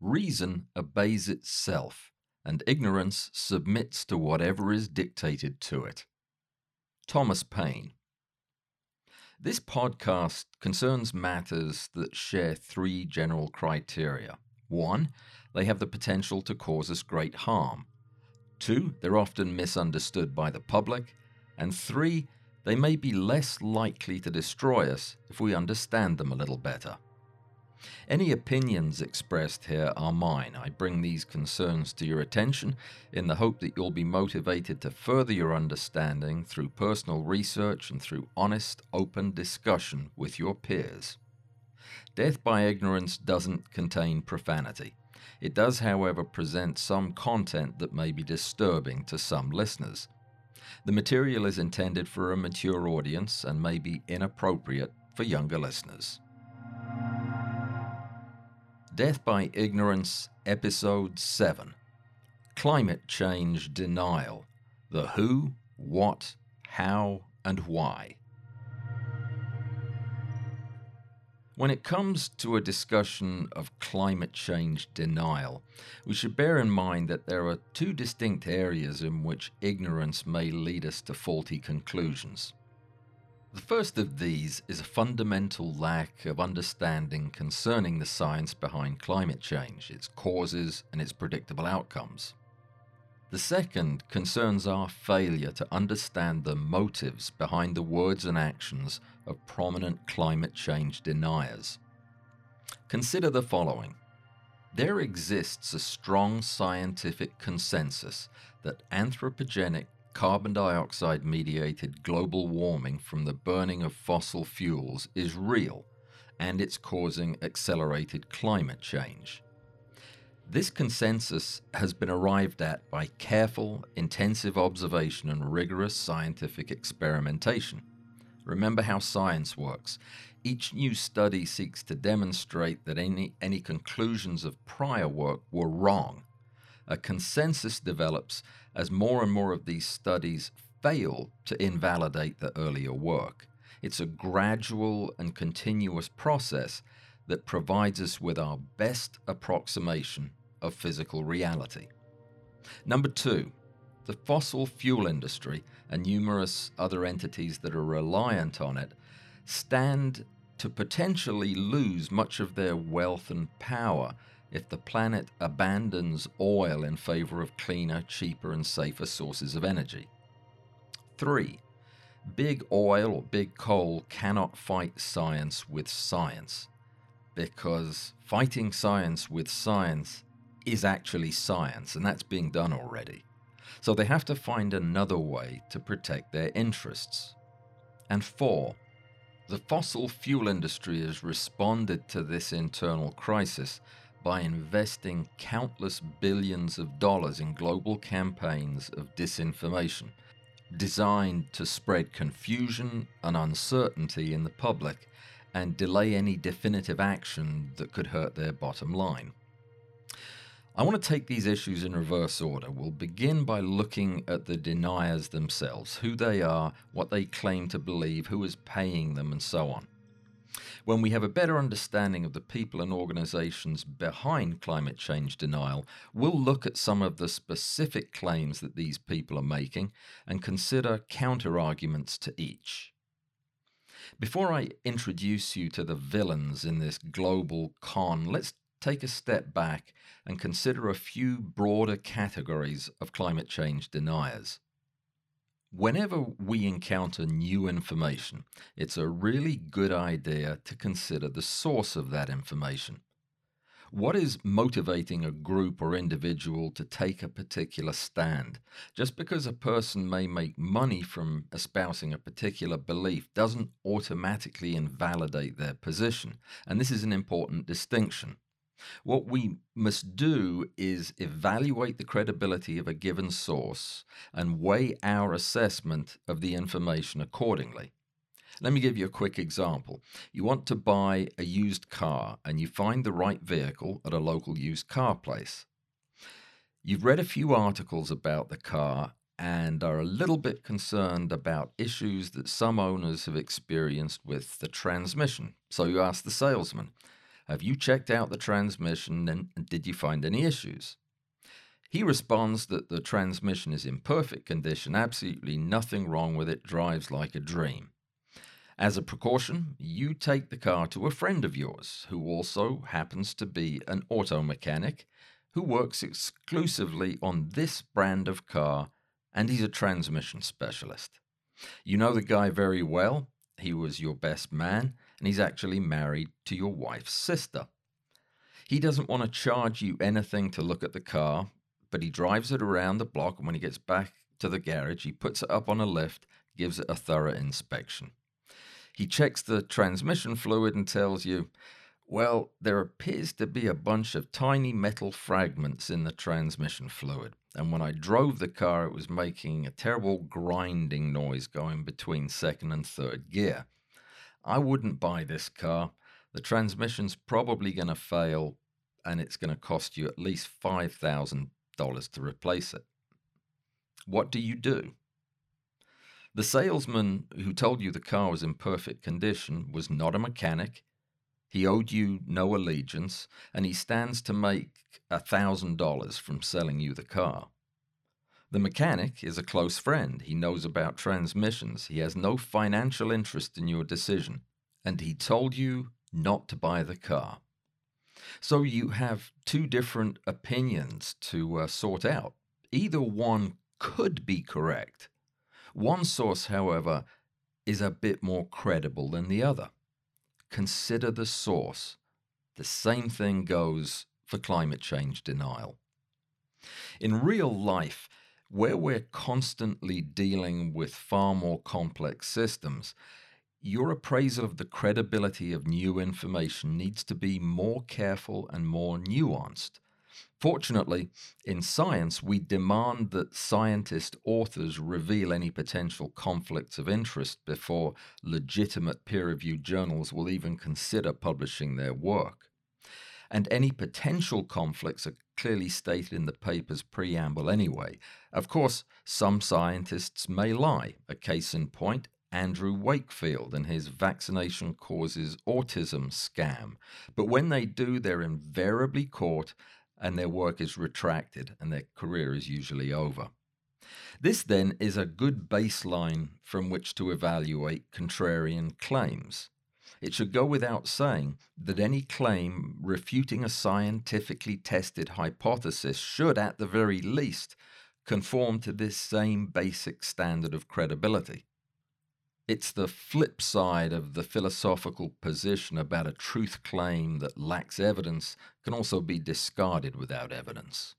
Reason obeys itself, and ignorance submits to whatever is dictated to it. Thomas Paine. This podcast concerns matters that share three general criteria. One, they have the potential to cause us great harm. Two, they're often misunderstood by the public. And three, they may be less likely to destroy us if we understand them a little better. Any opinions expressed here are mine. I bring these concerns to your attention in the hope that you'll be motivated to further your understanding through personal research and through honest, open discussion with your peers. Death by ignorance doesn't contain profanity. It does, however, present some content that may be disturbing to some listeners. The material is intended for a mature audience and may be inappropriate for younger listeners. Death by Ignorance, Episode 7 Climate Change Denial The Who, What, How, and Why. When it comes to a discussion of climate change denial, we should bear in mind that there are two distinct areas in which ignorance may lead us to faulty conclusions. The first of these is a fundamental lack of understanding concerning the science behind climate change, its causes, and its predictable outcomes. The second concerns our failure to understand the motives behind the words and actions of prominent climate change deniers. Consider the following. There exists a strong scientific consensus that anthropogenic carbon dioxide mediated global warming from the burning of fossil fuels is real and it's causing accelerated climate change. This consensus has been arrived at by careful, intensive observation and rigorous scientific experimentation. Remember how science works. Each new study seeks to demonstrate that any, any conclusions of prior work were wrong. A consensus develops as more and more of these studies fail to invalidate the earlier work. It's a gradual and continuous process that provides us with our best approximation of physical reality. Number two, the fossil fuel industry and numerous other entities that are reliant on it stand to potentially lose much of their wealth and power if the planet abandons oil in favor of cleaner, cheaper, and safer sources of energy. 3. Big oil or big coal cannot fight science with science because fighting science with science is actually science, and that's being done already. So they have to find another way to protect their interests. And four, the fossil fuel industry has responded to this internal crisis by investing countless billions of dollars in global campaigns of disinformation, designed to spread confusion and uncertainty in the public and delay any definitive action that could hurt their bottom line. I want to take these issues in reverse order. We'll begin by looking at the deniers themselves, who they are, what they claim to believe, who is paying them, and so on. When we have a better understanding of the people and organizations behind climate change denial, we'll look at some of the specific claims that these people are making and consider counterarguments to each. Before I introduce you to the villains in this global con, let's take a step back and consider a few broader categories of climate change deniers. Whenever we encounter new information, it's a really good idea to consider the source of that information. What is motivating a group or individual to take a particular stand? Just because a person may make money from espousing a particular belief doesn't automatically invalidate their position, and this is an important distinction. What we must do is evaluate the credibility of a given source and weigh our assessment of the information accordingly. Let me give you a quick example. You want to buy a used car and you find the right vehicle at a local used car place. You've read a few articles about the car and are a little bit concerned about issues that some owners have experienced with the transmission. So you ask the salesman, Have you checked out the transmission and did you find any issues? He responds that the transmission is in perfect condition, absolutely nothing wrong with it, drives like a dream. As a precaution, you take the car to a friend of yours who also happens to be an auto mechanic who works exclusively on this brand of car and he's a transmission specialist. You know the guy very well, he was your best man, and he's actually married to your wife's sister. He doesn't want to charge you anything to look at the car, but he drives it around the block, and when he gets back to the garage, he puts it up on a lift, gives it a thorough inspection. He checks the transmission fluid and tells you, well, there appears to be a bunch of tiny metal fragments in the transmission fluid. And when I drove the car, it was making a terrible grinding noise going between second and third gear. I wouldn't buy this car. The transmission's probably going to fail, and it's going to cost you at least $5,000 to replace it. What do you do? The salesman who told you the car was in perfect condition was not a mechanic. He owed you no allegiance, and he stands to make a $1,000 from selling you the car. The mechanic is a close friend. He knows about transmissions. He has no financial interest in your decision, and he told you not to buy the car. So you have two different opinions to uh, sort out. Either one could be correct, one source, however, is a bit more credible than the other. Consider the source. The same thing goes for climate change denial. In real life, where we're constantly dealing with far more complex systems, your appraisal of the credibility of new information needs to be more careful and more nuanced. Fortunately, in science, we demand that scientist authors reveal any potential conflicts of interest before legitimate peer reviewed journals will even consider publishing their work. And any potential conflicts are clearly stated in the paper's preamble anyway. Of course, some scientists may lie. A case in point Andrew Wakefield and his vaccination causes autism scam. But when they do, they're invariably caught and their work is retracted and their career is usually over. This then is a good baseline from which to evaluate contrarian claims. It should go without saying that any claim refuting a scientifically tested hypothesis should, at the very least, conform to this same basic standard of credibility. It's the flip side of the philosophical position about a truth claim that lacks evidence can also be discarded without evidence.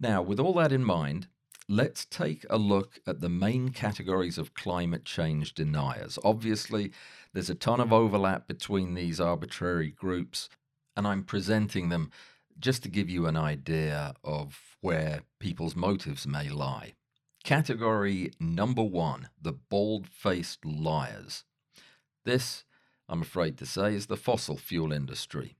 Now, with all that in mind, let's take a look at the main categories of climate change deniers. Obviously, there's a ton of overlap between these arbitrary groups, and I'm presenting them just to give you an idea of where people's motives may lie. Category number one the bald faced liars. This, I'm afraid to say, is the fossil fuel industry.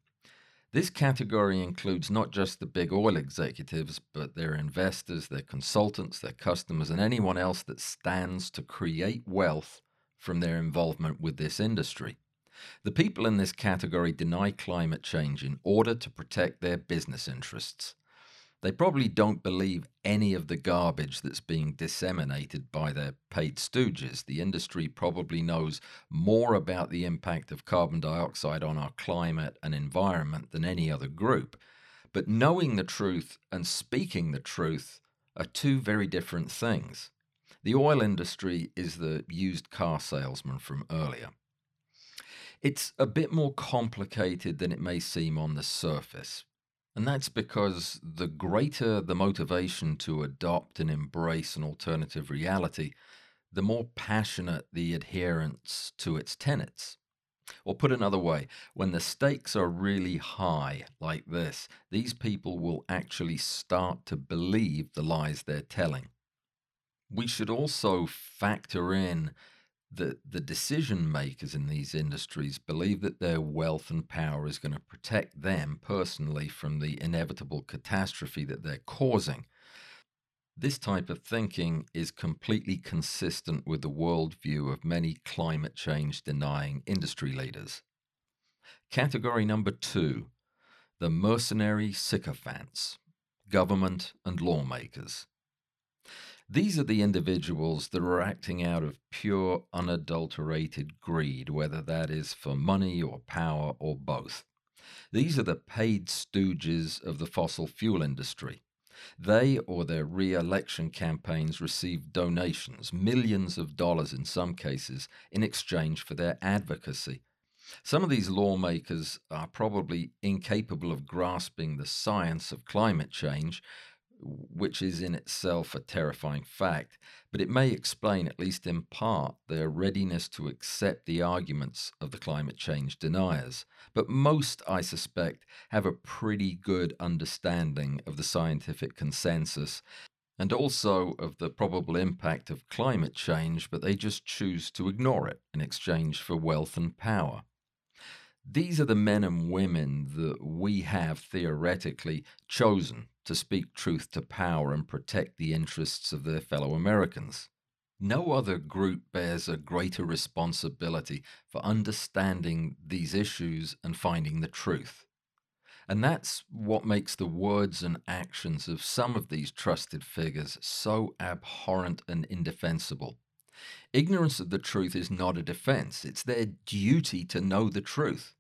This category includes not just the big oil executives, but their investors, their consultants, their customers, and anyone else that stands to create wealth from their involvement with this industry. The people in this category deny climate change in order to protect their business interests. They probably don't believe any of the garbage that's being disseminated by their paid stooges. The industry probably knows more about the impact of carbon dioxide on our climate and environment than any other group. But knowing the truth and speaking the truth are two very different things. The oil industry is the used car salesman from earlier. It's a bit more complicated than it may seem on the surface. And that's because the greater the motivation to adopt and embrace an alternative reality, the more passionate the adherence to its tenets. Or put another way, when the stakes are really high, like this, these people will actually start to believe the lies they're telling. We should also factor in the, the decision makers in these industries believe that their wealth and power is going to protect them personally from the inevitable catastrophe that they're causing. This type of thinking is completely consistent with the worldview of many climate change denying industry leaders. Category number two the mercenary sycophants, government and lawmakers. These are the individuals that are acting out of pure, unadulterated greed, whether that is for money or power or both. These are the paid stooges of the fossil fuel industry. They or their re election campaigns receive donations, millions of dollars in some cases, in exchange for their advocacy. Some of these lawmakers are probably incapable of grasping the science of climate change, which is in itself a terrifying fact, but it may explain, at least in part, their readiness to accept the arguments of the climate change deniers. But most, I suspect, have a pretty good understanding of the scientific consensus and also of the probable impact of climate change, but they just choose to ignore it in exchange for wealth and power. These are the men and women that we have theoretically chosen to speak truth to power and protect the interests of their fellow Americans. No other group bears a greater responsibility for understanding these issues and finding the truth. And that's what makes the words and actions of some of these trusted figures so abhorrent and indefensible. Ignorance of the truth is not a defense, it's their duty to know the truth.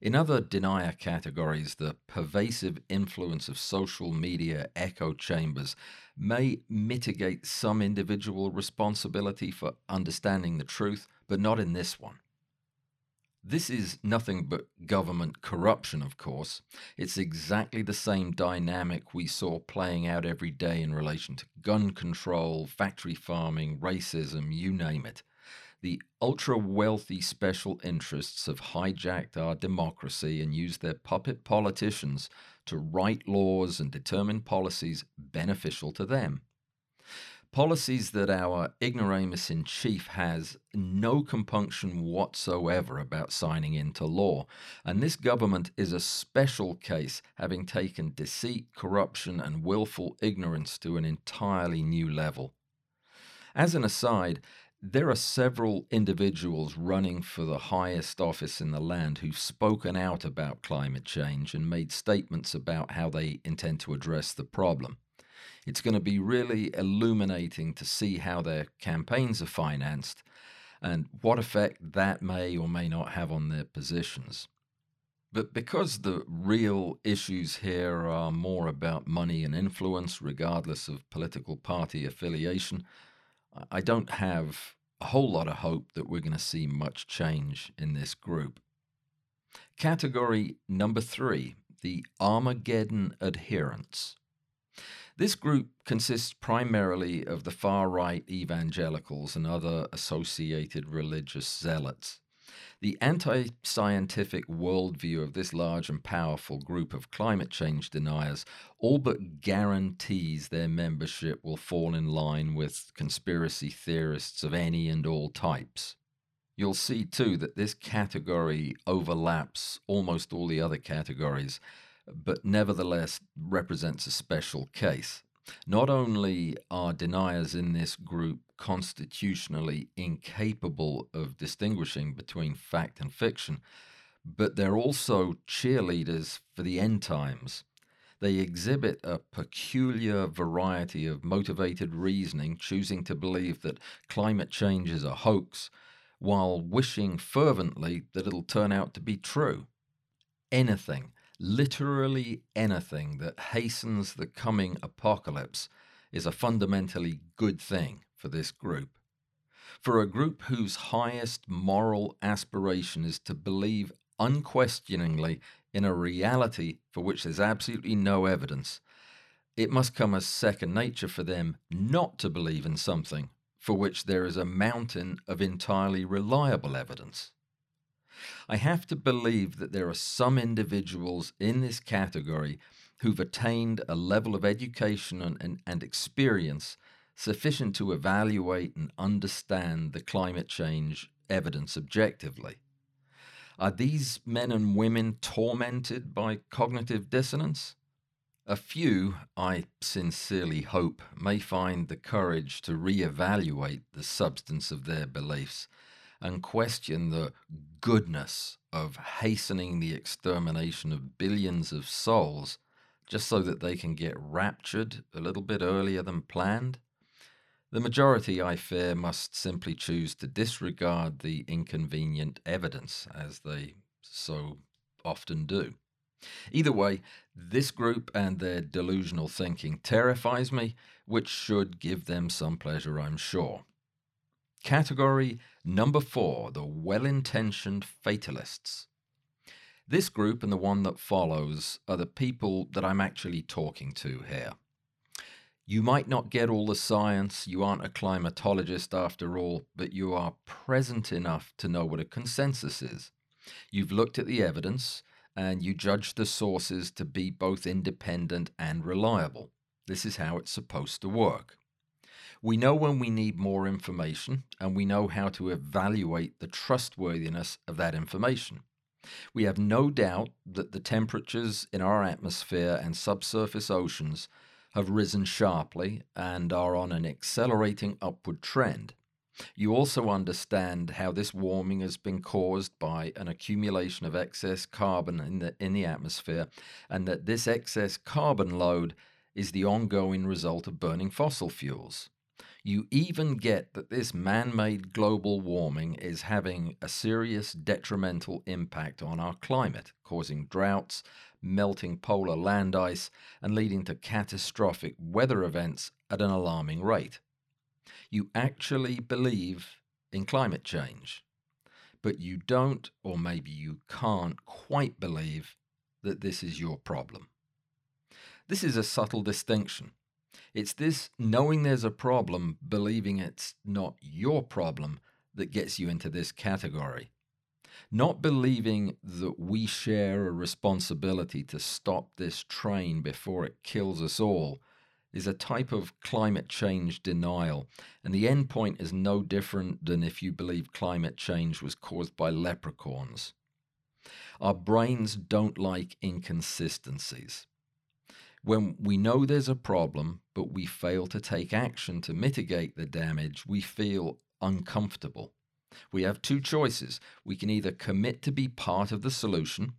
In other denier categories, the pervasive influence of social media echo chambers may mitigate some individual responsibility for understanding the truth, but not in this one. This is nothing but government corruption, of course. It's exactly the same dynamic we saw playing out every day in relation to gun control, factory farming, racism, you name it. The ultra wealthy special interests have hijacked our democracy and used their puppet politicians to write laws and determine policies beneficial to them. Policies that our ignoramus in chief has no compunction whatsoever about signing into law. And this government is a special case, having taken deceit, corruption, and willful ignorance to an entirely new level. As an aside, there are several individuals running for the highest office in the land who've spoken out about climate change and made statements about how they intend to address the problem. It's going to be really illuminating to see how their campaigns are financed and what effect that may or may not have on their positions. But because the real issues here are more about money and influence, regardless of political party affiliation, I don't have a whole lot of hope that we're going to see much change in this group. Category number three the Armageddon adherents. This group consists primarily of the far right evangelicals and other associated religious zealots. The anti scientific worldview of this large and powerful group of climate change deniers all but guarantees their membership will fall in line with conspiracy theorists of any and all types. You'll see too that this category overlaps almost all the other categories, but nevertheless represents a special case. Not only are deniers in this group constitutionally incapable of distinguishing between fact and fiction, but they're also cheerleaders for the end times. They exhibit a peculiar variety of motivated reasoning, choosing to believe that climate change is a hoax, while wishing fervently that it'll turn out to be true. Anything literally anything that hastens the coming apocalypse is a fundamentally good thing for this group. For a group whose highest moral aspiration is to believe unquestioningly in a reality for which there's absolutely no evidence, it must come as second nature for them not to believe in something for which there is a mountain of entirely reliable evidence. I have to believe that there are some individuals in this category who've attained a level of education and, and, and, experience sufficient to evaluate and understand the climate change evidence objectively. Are these men and women tormented by cognitive dissonance? A few, I sincerely hope, may find the courage to re evaluate the substance of their beliefs and question the goodness of hastening the extermination of billions of souls just so that they can get raptured a little bit earlier than planned? The majority, I fear, must simply choose to disregard the inconvenient evidence, as they so often do. Either way, this group and their delusional thinking terrifies me, which should give them some pleasure, I'm sure. Category number four the well intentioned fatalists. This group and the one that follows are the people that I'm actually talking to here. You might not get all the science, you aren't a climatologist after all, but you are present enough to know what a consensus is. You've looked at the evidence and you judge the sources to be both independent and reliable. This is how it's supposed to work. We know when we need more information, and we know how to evaluate the trustworthiness of that information. We have no doubt that the temperatures in our atmosphere and subsurface oceans have risen sharply and are on an accelerating upward trend. You also understand how this warming has been caused by an accumulation of excess carbon in the, in the atmosphere, and that this excess carbon load is the ongoing result of burning fossil fuels. You even get that this man made global warming is having a serious detrimental impact on our climate, causing droughts, melting polar land ice, and leading to catastrophic weather events at an alarming rate you actually believe in climate change, but you don't, or maybe you can't quite believe that this is your problem. This is a subtle distinction. It's this knowing there's a problem, believing it's not your problem, that gets you into this category. Not believing that we share a responsibility to stop this train before it kills us all is a type of climate change denial, and the end point is no different than if you believe climate change was caused by leprechauns. Our brains don't like inconsistencies. When we know there's a problem, but we fail to take action to mitigate the damage, we feel uncomfortable. We have two choices. We can either commit to be part of the solution,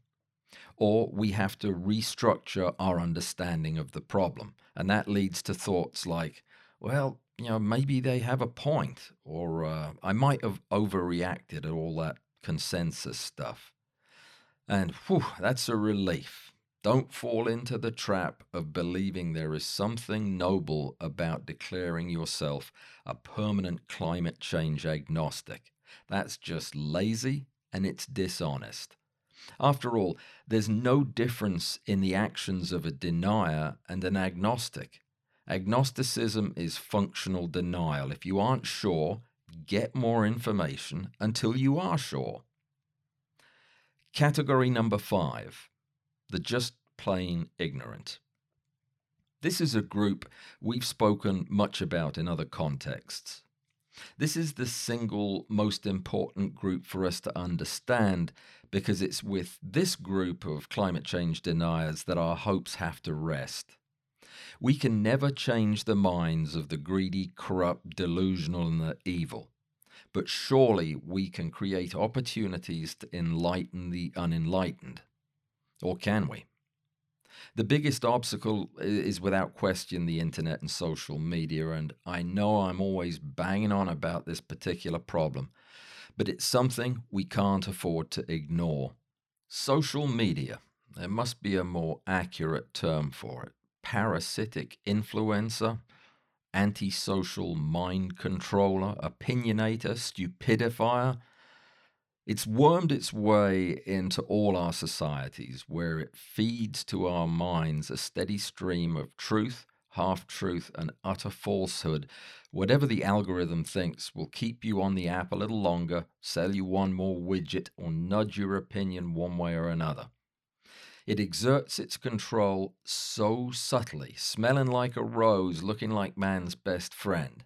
or we have to restructure our understanding of the problem. And that leads to thoughts like, well, you know, maybe they have a point, or uh, I might have overreacted at all that consensus stuff. And whew, that's a relief. Don't fall into the trap of believing there is something noble about declaring yourself a permanent climate change agnostic. That's just lazy and it's dishonest. After all, there's no difference in the actions of a denier and an agnostic. Agnosticism is functional denial. If you aren't sure, get more information until you are sure. Category number five the just plain ignorant. This is a group we've spoken much about in other contexts. This is the single most important group for us to understand because it's with this group of climate change deniers that our hopes have to rest. We can never change the minds of the greedy, corrupt, delusional, and the evil, but surely we can create opportunities to enlighten the unenlightened. Or can we? The biggest obstacle is without question the internet and social media, and I know I'm always banging on about this particular problem but it's something we can't afford to ignore. Social media, there must be a more accurate term for it. Parasitic influencer, antisocial mind controller, opinionator, stupidifier. It's wormed its way into all our societies where it feeds to our minds a steady stream of truth, half truth, and utter falsehood Whatever the algorithm thinks will keep you on the app a little longer, sell you one more widget, or nudge your opinion one way or another. It exerts its control so subtly, smelling like a rose, looking like man's best friend.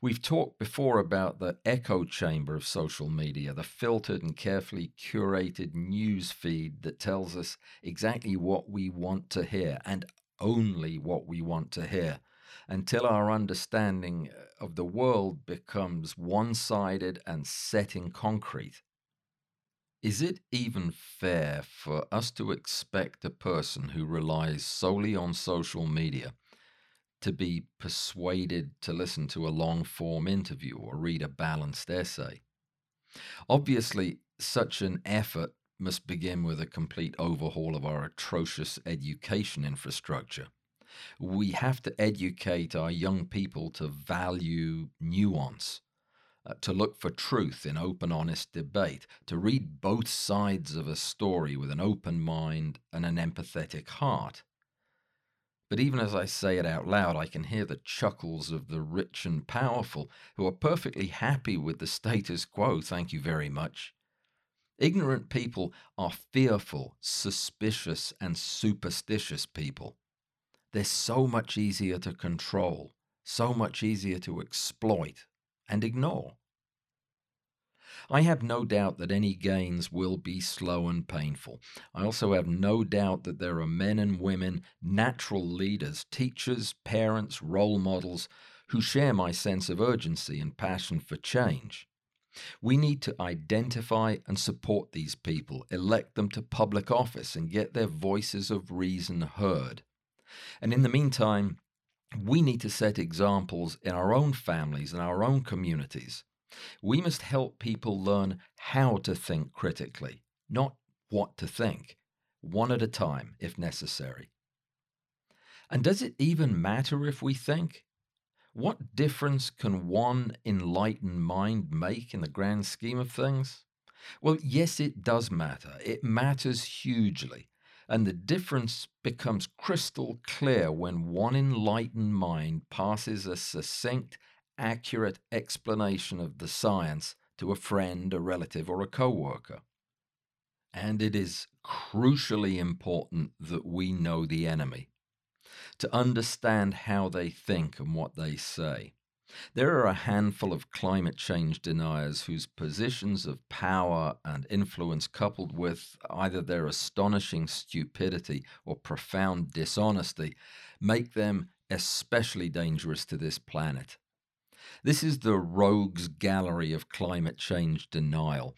We've talked before about the echo chamber of social media, the filtered and carefully curated news feed that tells us exactly what we want to hear and only what we want to hear until our understanding of the world becomes one sided and set in concrete. Is it even fair for us to expect a person who relies solely on social media to be persuaded to listen to a long form interview or read a balanced essay? Obviously, such an effort must begin with a complete overhaul of our atrocious education infrastructure. We have to educate our young people to value nuance uh, to look for truth in open, honest debate, to read both sides of a story with an open mind and an empathetic heart. But even as I say it out loud, I can hear the chuckles of the rich and powerful who are perfectly happy with the status quo, thank you very much. Ignorant people are fearful, suspicious, and superstitious people. They're so much easier to control, so much easier to exploit and ignore. I have no doubt that any gains will be slow and painful. I also have no doubt that there are men and women, natural leaders, teachers, parents, role models, who share my sense of urgency and passion for change. We need to identify and support these people, elect them to public office, and get their voices of reason heard. And in the meantime, we need to set examples in our own families and our own communities. We must help people learn how to think critically, not what to think, one at a time if necessary. And does it even matter if we think? What difference can one enlightened mind make in the grand scheme of things? Well, yes, it does matter. It matters hugely. And the difference becomes crystal clear when one enlightened mind passes a succinct, accurate explanation of the science to a friend, a relative, or a co worker. And it is crucially important that we know the enemy, to understand how they think and what they say. There are a handful of climate change deniers whose positions of power and influence, coupled with either their astonishing stupidity or profound dishonesty, make them especially dangerous to this planet. This is the rogues gallery of climate change denial.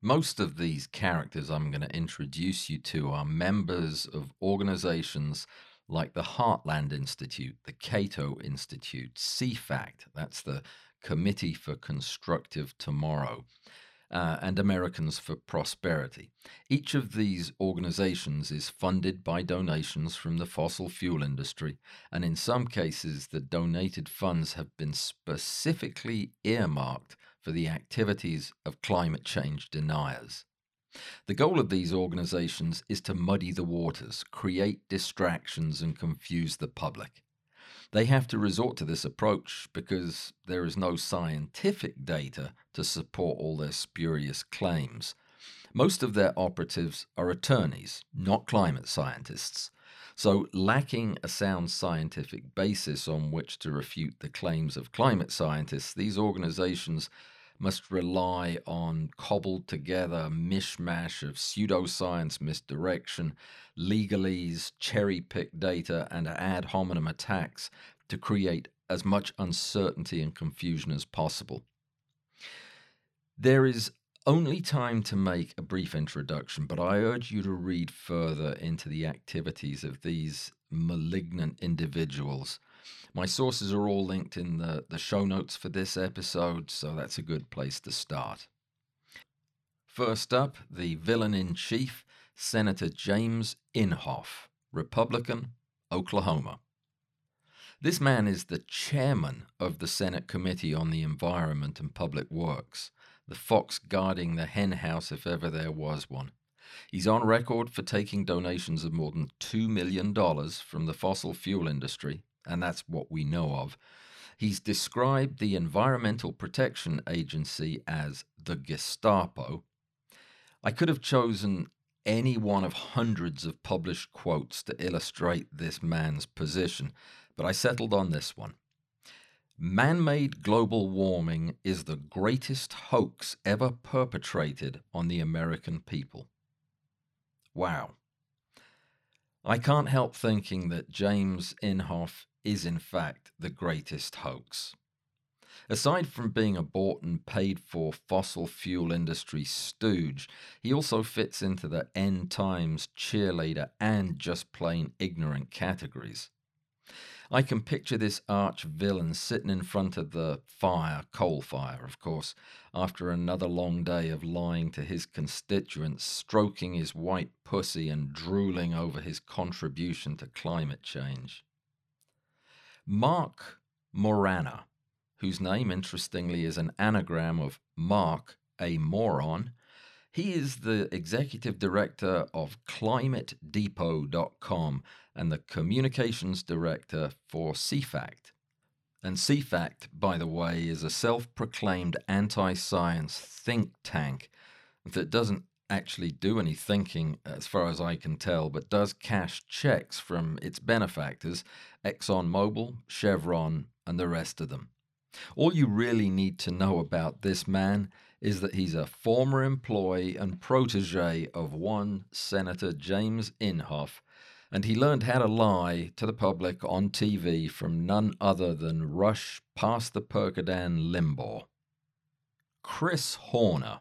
Most of these characters I'm going to introduce you to are members of organizations like the Heartland Institute, the Cato Institute, CFACT, that's the Committee for Constructive Tomorrow, uh, and Americans for Prosperity. Each of these organizations is funded by donations from the fossil fuel industry, and in some cases, the donated funds have been specifically earmarked for the activities of climate change deniers. The goal of these organizations is to muddy the waters, create distractions, and confuse the public. They have to resort to this approach because there is no scientific data to support all their spurious claims. Most of their operatives are attorneys, not climate scientists. So, lacking a sound scientific basis on which to refute the claims of climate scientists, these organizations must rely on cobbled together mishmash of pseudoscience misdirection, legalese, cherry picked data, and ad hominem attacks to create as much uncertainty and confusion as possible. There is only time to make a brief introduction, but I urge you to read further into the activities of these malignant individuals my sources are all linked in the, the show notes for this episode, so that's a good place to start. First up, the villain in chief, Senator James Inhofe, Republican, Oklahoma. This man is the chairman of the Senate Committee on the Environment and Public Works, the fox guarding the henhouse if ever there was one. He's on record for taking donations of more than $2 million from the fossil fuel industry and that's what we know of. He's described the Environmental Protection Agency as the Gestapo. I could have chosen any one of hundreds of published quotes to illustrate this man's position, but I settled on this one. Man made global warming is the greatest hoax ever perpetrated on the American people. Wow. I can't help thinking that James Inhofe is in fact the greatest hoax. Aside from being a bought and paid for fossil fuel industry stooge, he also fits into the end times cheerleader and just plain ignorant categories. I can picture this arch villain sitting in front of the fire, coal fire, of course, after another long day of lying to his constituents, stroking his white pussy and drooling over his contribution to climate change. Marc Morano, whose name, interestingly, is an anagram of Mark, a moron, he is the executive director of ClimateDepot.com and the communications director for CFACT. And CFACT, by the way, is a self proclaimed anti science think tank that doesn't actually do any thinking, as far as I can tell, but does cash checks from its benefactors, ExxonMobil, Chevron, and the rest of them. All you really need to know about this man is that he's a former employee and protege of one Senator James Inhofe, and he learned how to lie to the public on TV from none other than Rush past the Percodan Limbaugh. Chris Horner.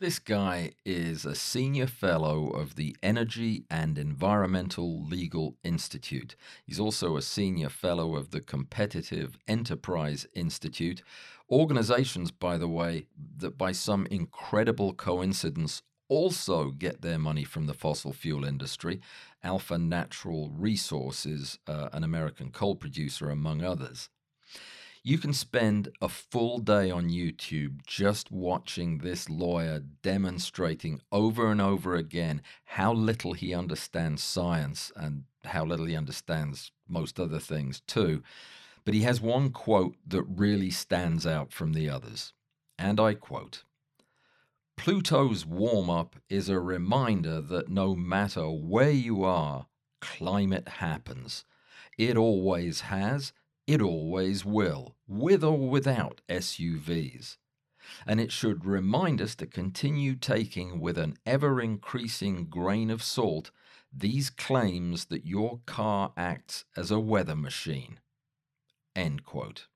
This guy is a senior fellow of the Energy and Environmental Legal Institute. He's also a senior fellow of the Competitive Enterprise Institute, Organizations, by the way, that by some incredible coincidence also get their money from the fossil fuel industry, Alpha Natural Resources, uh, an American coal producer, among others. You can spend a full day on YouTube just watching this lawyer demonstrating over and over again how little he understands science and how little he understands most other things too. But he has mm-hmm. one quote that really stands out from the others. And I quote Pluto's warm up is a reminder that no matter where you are, climate happens. It always has, it always will, with or without SUVs. And it should remind us to continue taking with an ever increasing grain of salt these claims that your car acts as a weather machine. End quote.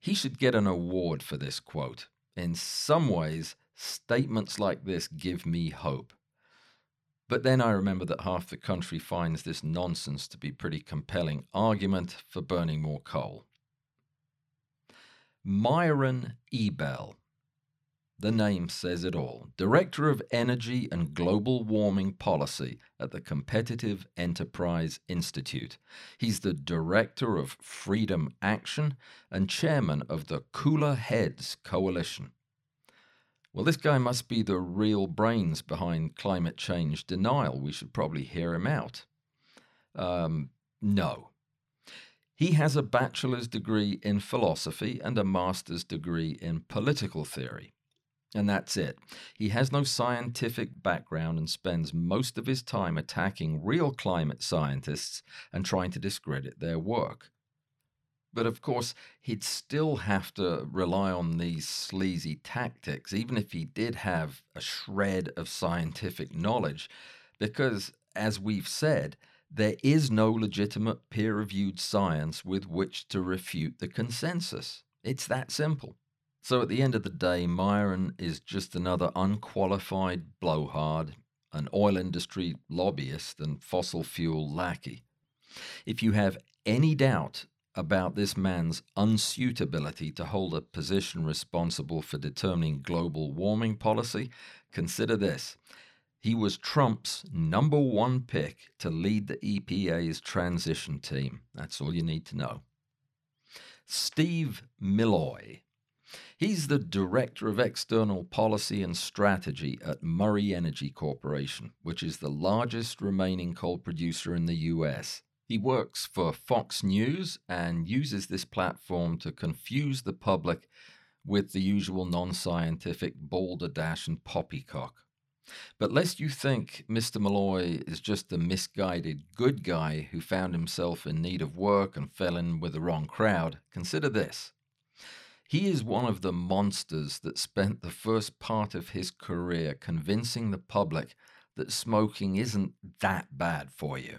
He should get an award for this quote. In some ways, statements like this give me hope. But then I remember that half the country finds this nonsense to be pretty compelling argument for burning more coal. Myron Ebell the name says it all. Director of Energy and Global Warming Policy at the Competitive Enterprise Institute. He's the Director of Freedom Action and Chairman of the Cooler Heads Coalition. Well, this guy must be the real brains behind climate change denial. We should probably hear him out. Um, no. He has a bachelor's degree in philosophy and a master's degree in political theory. And that's it. He has no scientific background and spends most of his time attacking real climate scientists and trying to discredit their work. But of course, he'd still have to rely on these sleazy tactics, even if he did have a shred of scientific knowledge, because, as we've said, there is no legitimate peer reviewed science with which to refute the consensus. It's that simple. So at the end of the day, Myron is just another unqualified blowhard, an oil industry lobbyist, and fossil fuel lackey. If you have any doubt about this man's unsuitability to hold a position responsible for determining global warming policy, consider this. He was Trump's number one pick to lead the EPA's transition team. That's all you need to know. Steve Milloy He's the Director of External Policy and Strategy at Murray Energy Corporation, which is the largest remaining coal producer in the US. He works for Fox News and uses this platform to confuse the public with the usual non scientific balderdash and poppycock. But lest you think Mr. Milloy is just a misguided good guy who found himself in need of work and fell in with the wrong crowd, consider this. He is one of the monsters that spent the first part of his career convincing the public that smoking isn't that bad for you.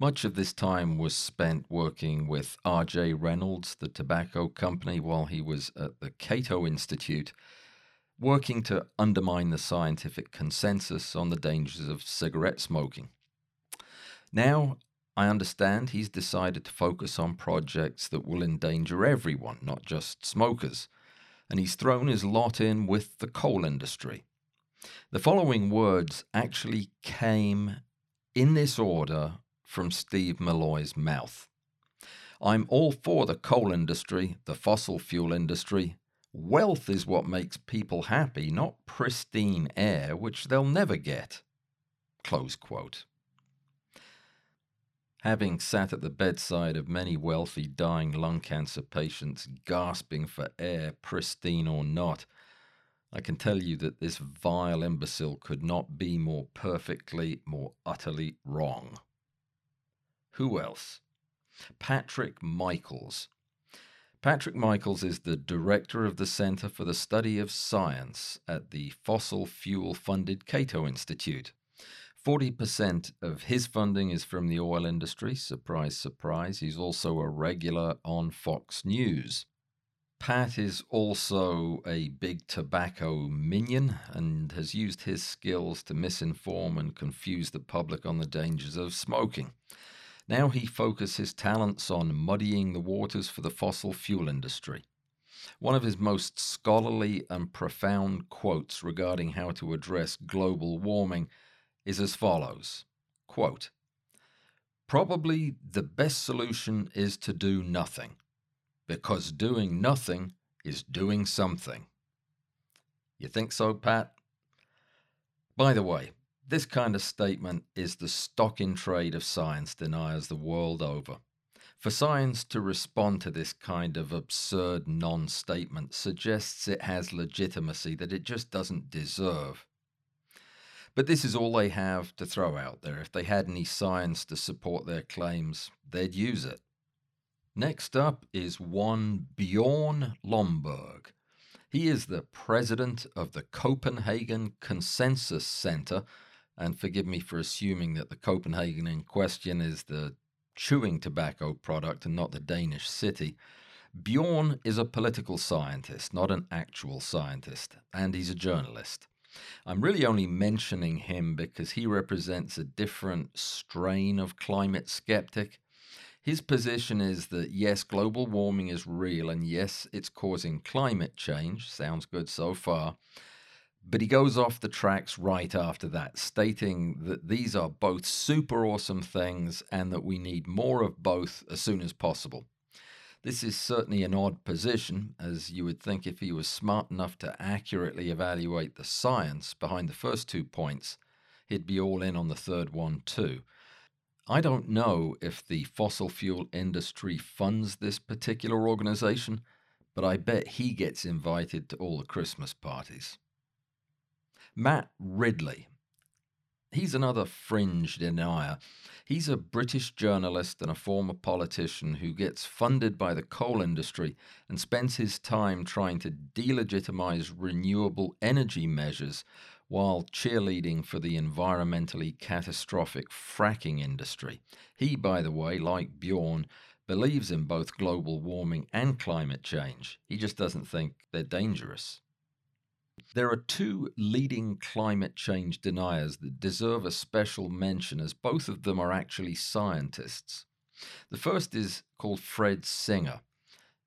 Much of this time was spent working with R.J. Reynolds, the tobacco company, while he was at the Cato Institute, working to undermine the scientific consensus on the dangers of cigarette smoking. Now, I understand he's decided to focus on projects that will endanger everyone, not just smokers, and he's thrown his lot in with the coal industry. The following words actually came in this order from Steve Milloy's mouth. I'm all for the coal industry, the fossil fuel industry. Wealth is what makes people happy, not pristine air, which they'll never get. Close quote. Having sat at the bedside of many wealthy dying lung cancer patients gasping for air, pristine or not, I can tell you that this vile imbecile could not be more perfectly, more utterly wrong. Who else? Patrick Michaels. Patrick Michaels is the director of the Center for the Study of Science at the fossil fuel funded Cato Institute. 40% of his funding is from the oil industry. Surprise, surprise. He's also a regular on Fox News. Pat is also a big tobacco minion and has used his skills to misinform and confuse the public on the dangers of smoking. Now he focuses his talents on muddying the waters for the fossil fuel industry. One of his most scholarly and profound quotes regarding how to address global warming is as follows quote, Probably the best solution is to do nothing, because doing nothing is doing something. You think so, Pat? By the way, this kind of statement is the stock in trade of science deniers the world over. For science to respond to this kind of absurd non statement suggests it has legitimacy that it just doesn't deserve. But this is all they have to throw out there. If they had any science to support their claims, they'd use it. Next up is one Bjorn Lomborg. He is the president of the Copenhagen Consensus Center, and forgive me for assuming that the Copenhagen in question is the chewing tobacco product and not the Danish city. Bjorn is a political scientist, not an actual scientist, and he's a journalist. I'm really only mentioning him because he represents a different strain of climate skeptic. His position is that yes, global warming is real, and yes, it's causing climate change. Sounds good so far. But he goes off the tracks right after that, stating that these are both super awesome things and that we need more of both as soon as possible. This is certainly an odd position, as you would think if he was smart enough to accurately evaluate the science behind the first two points, he'd be all in on the third one too. I don't know if the fossil fuel industry funds this particular organization, but I bet he gets invited to all the Christmas parties. Matt Ridley. He's another fringe denier. He's a British journalist and a former politician who gets funded by the coal industry and spends his time trying to delegitimize renewable energy measures while cheerleading for the environmentally catastrophic fracking industry. He, by the way, like Bjorn, believes in both global warming and climate change. He just doesn't think they're dangerous. There are two leading climate change deniers that deserve a special mention, as both of them are actually scientists. The first is called Fred Singer.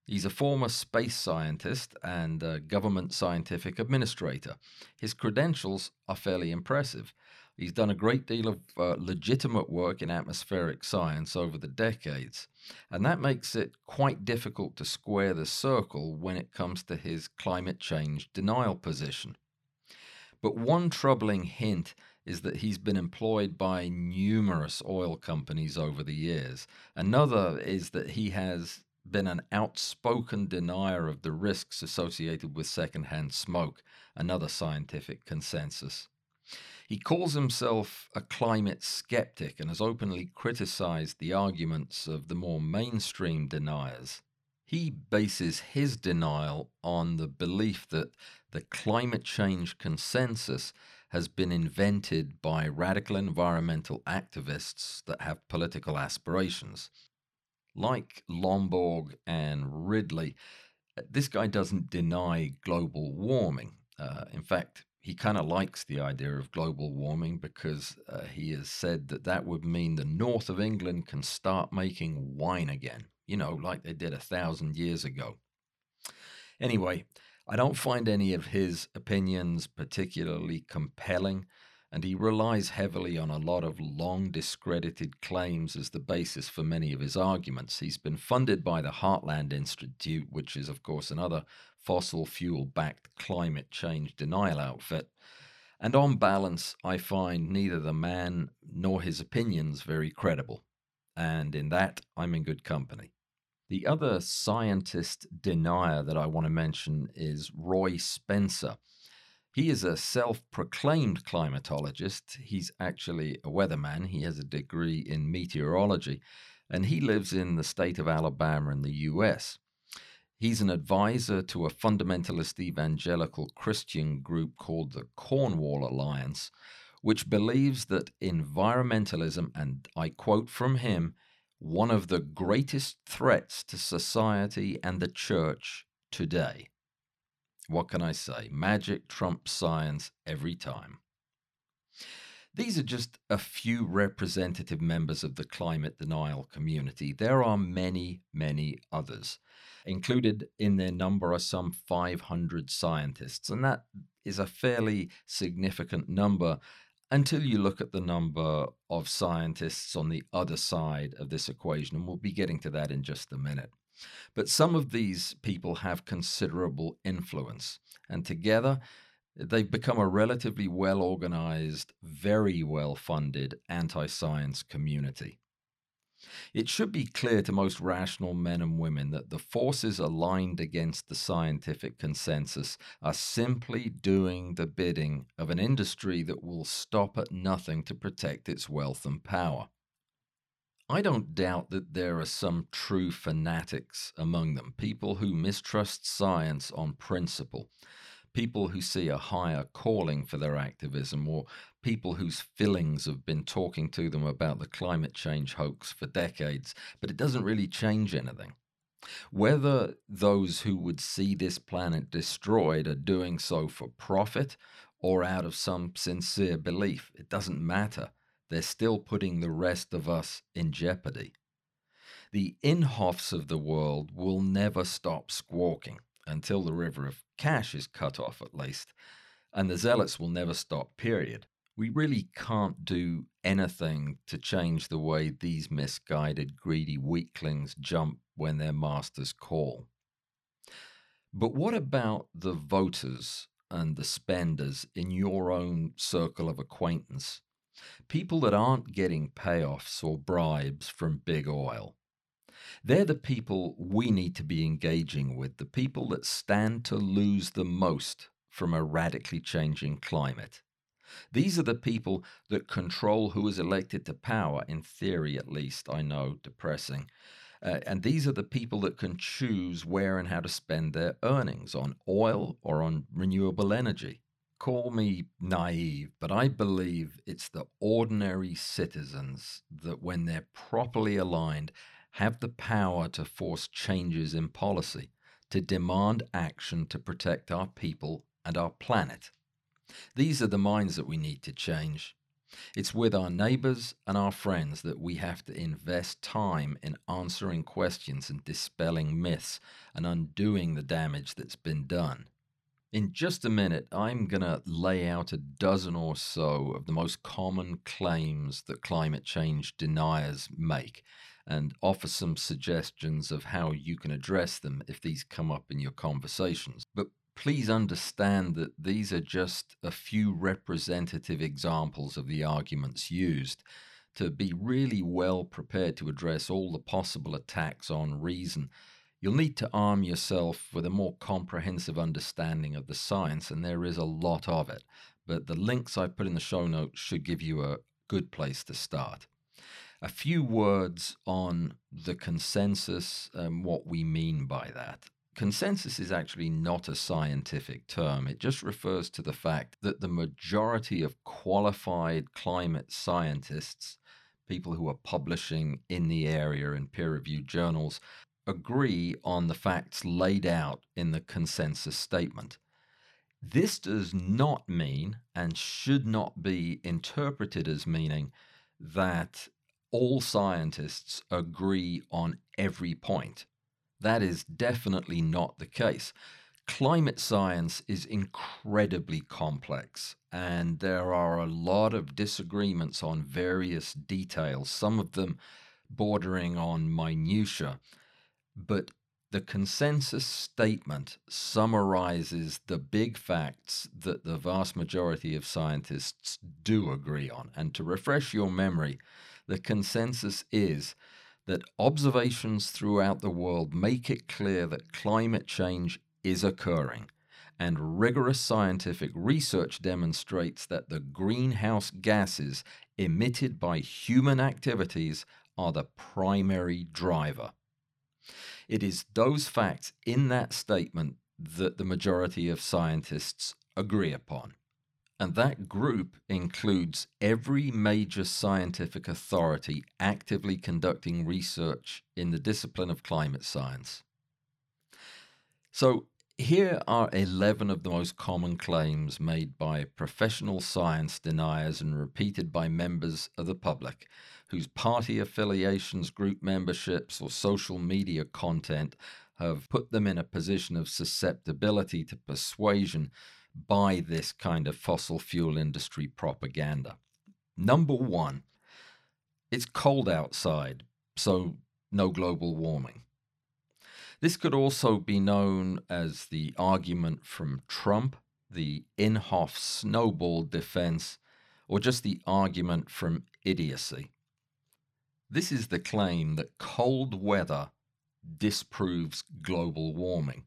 He's a former space scientist and a government scientific administrator. His credentials are fairly impressive. He's done a great deal of uh, legitimate work in atmospheric science over the decades, and that makes it quite difficult to square the circle when it comes to his climate change denial position. But one troubling hint is that he's been employed by numerous oil companies over the years. Another is that he has been an outspoken denier of the risks associated with secondhand smoke, another scientific consensus. He calls himself a climate skeptic and has openly criticized the arguments of the more mainstream deniers. He bases his denial on the belief that the climate change consensus has been invented by radical environmental activists that have political aspirations. Like Lomborg and Ridley, this guy doesn't deny global warming. Uh, in fact, he kind of likes the idea of global warming because uh, he has said that that would mean the north of England can start making wine again, you know, like they did a thousand years ago. Anyway, I don't find any of his opinions particularly compelling, and he relies heavily on a lot of long discredited claims as the basis for many of his arguments. He's been funded by the Heartland Institute, which is, of course, another fossil fuel backed climate change denial outfit. And on balance, I find neither the man nor his opinions very credible. And in that, I'm in good company. The other scientist denier that I want to mention is Roy Spencer. He is a self proclaimed climatologist. He's actually a weatherman. He has a degree in meteorology, and he lives in the state of Alabama in the US. He's an advisor to a fundamentalist evangelical Christian group called the Cornwall Alliance, which believes that environmentalism, and I quote from him, one of the greatest threats to society and the church today. What can I say? Magic trumps science every time. These are just a few representative members of the climate denial community. There are many, many others. Included in their number are some 500 scientists, and that is a fairly significant number until you look at the number of scientists on the other side of this equation, and we'll be getting to that in just a minute. But some of these people have considerable influence, and together they've become a relatively well organized, very well funded anti science community. It should be clear to most rational men and women that the forces aligned against the scientific consensus are simply doing the bidding of an industry that will stop at nothing to protect its wealth and power. I don't doubt that there are some true fanatics among them, people who mistrust science on principle, people who see a higher calling for their activism, or people whose fillings have been talking to them about the climate change hoax for decades, but it doesn't really change anything. Whether those who would see this planet destroyed are doing so for profit or out of some sincere belief, it doesn't matter. They're still putting the rest of us in jeopardy. The Inhofes of the world will never stop squawking until the river of cash is cut off, at least, and the zealots will never stop, period we really can't do anything to change the way these misguided, greedy weaklings jump when their masters call. But what about the voters and the spenders in your own circle of acquaintance? People that aren't getting payoffs or bribes from big oil. They're the people we need to be engaging with, the people that stand to lose the most from a radically changing climate. These are the people that control who is elected to power, in theory at least. I know, depressing. Uh, and these are the people that can choose where and how to spend their earnings on oil or on renewable energy. Call me naive, but I believe it's the ordinary citizens that, when they're properly aligned, have the power to force changes in policy, to demand action to protect our people and our planet. These are the minds that we need to change. It's with our neighbors and our friends that we have to invest time in answering questions and dispelling myths and undoing the damage that's been done. In just a minute, I'm going to lay out a dozen or so of the most common claims that climate change deniers make and offer some suggestions of how you can address them if these come up in your conversations. But please understand that these are just a few representative examples of the arguments used. To be really well prepared to address all the possible attacks on reason, you'll need to arm yourself with a more comprehensive understanding of the science, and there is a lot of it. But the links I put in the show notes should give you a good place to start. A few words on the consensus and what we mean by that. Consensus is actually not a scientific term. It just refers to the fact that the majority of qualified climate scientists, people who are publishing in the area in peer reviewed journals, agree on the facts laid out in the consensus statement. This does not mean and should not be interpreted as meaning that all scientists agree on every point. That is definitely not the case. Climate science is incredibly complex, and there are a lot of disagreements on various details, some of them bordering on minutiae. But the consensus statement summarizes the big facts that the vast majority of scientists do agree on. And to refresh your memory, the consensus is that observations throughout the world make it clear that climate change is occurring, and rigorous scientific research demonstrates that the greenhouse gases emitted by human activities are the primary driver. It is those facts in that statement that the majority of scientists agree upon. And that group includes every major scientific authority actively conducting research in the discipline of climate science. So, here are 11 of the most common claims made by professional science deniers and repeated by members of the public whose party affiliations, group memberships, or social media content have put them in a position of susceptibility to persuasion by this kind of fossil fuel industry propaganda. Number one, it's cold outside, so no global warming. This could also be known as the argument from Trump, the Inhofe snowball defense, or just the argument from idiocy. This is the claim that cold weather disproves global warming.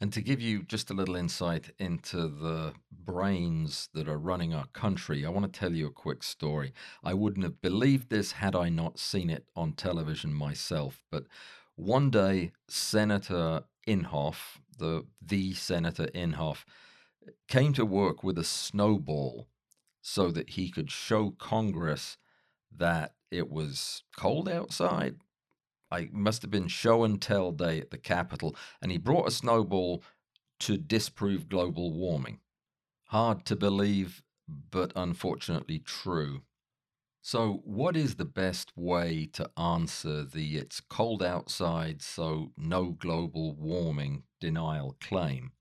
And to give you just a little insight into the brains that are running our country, I want to tell you a quick story. I wouldn't have believed this had I not seen it on television myself. But one day, Senator Inhofe, the the Senator Inhofe, came to work with a snowball so that he could show Congress that it was cold outside I must have been show and tell day at the Capitol, and he brought a snowball to disprove global warming. Hard to believe, but unfortunately true. So, what is the best way to answer the it's cold outside, so no global warming denial claim?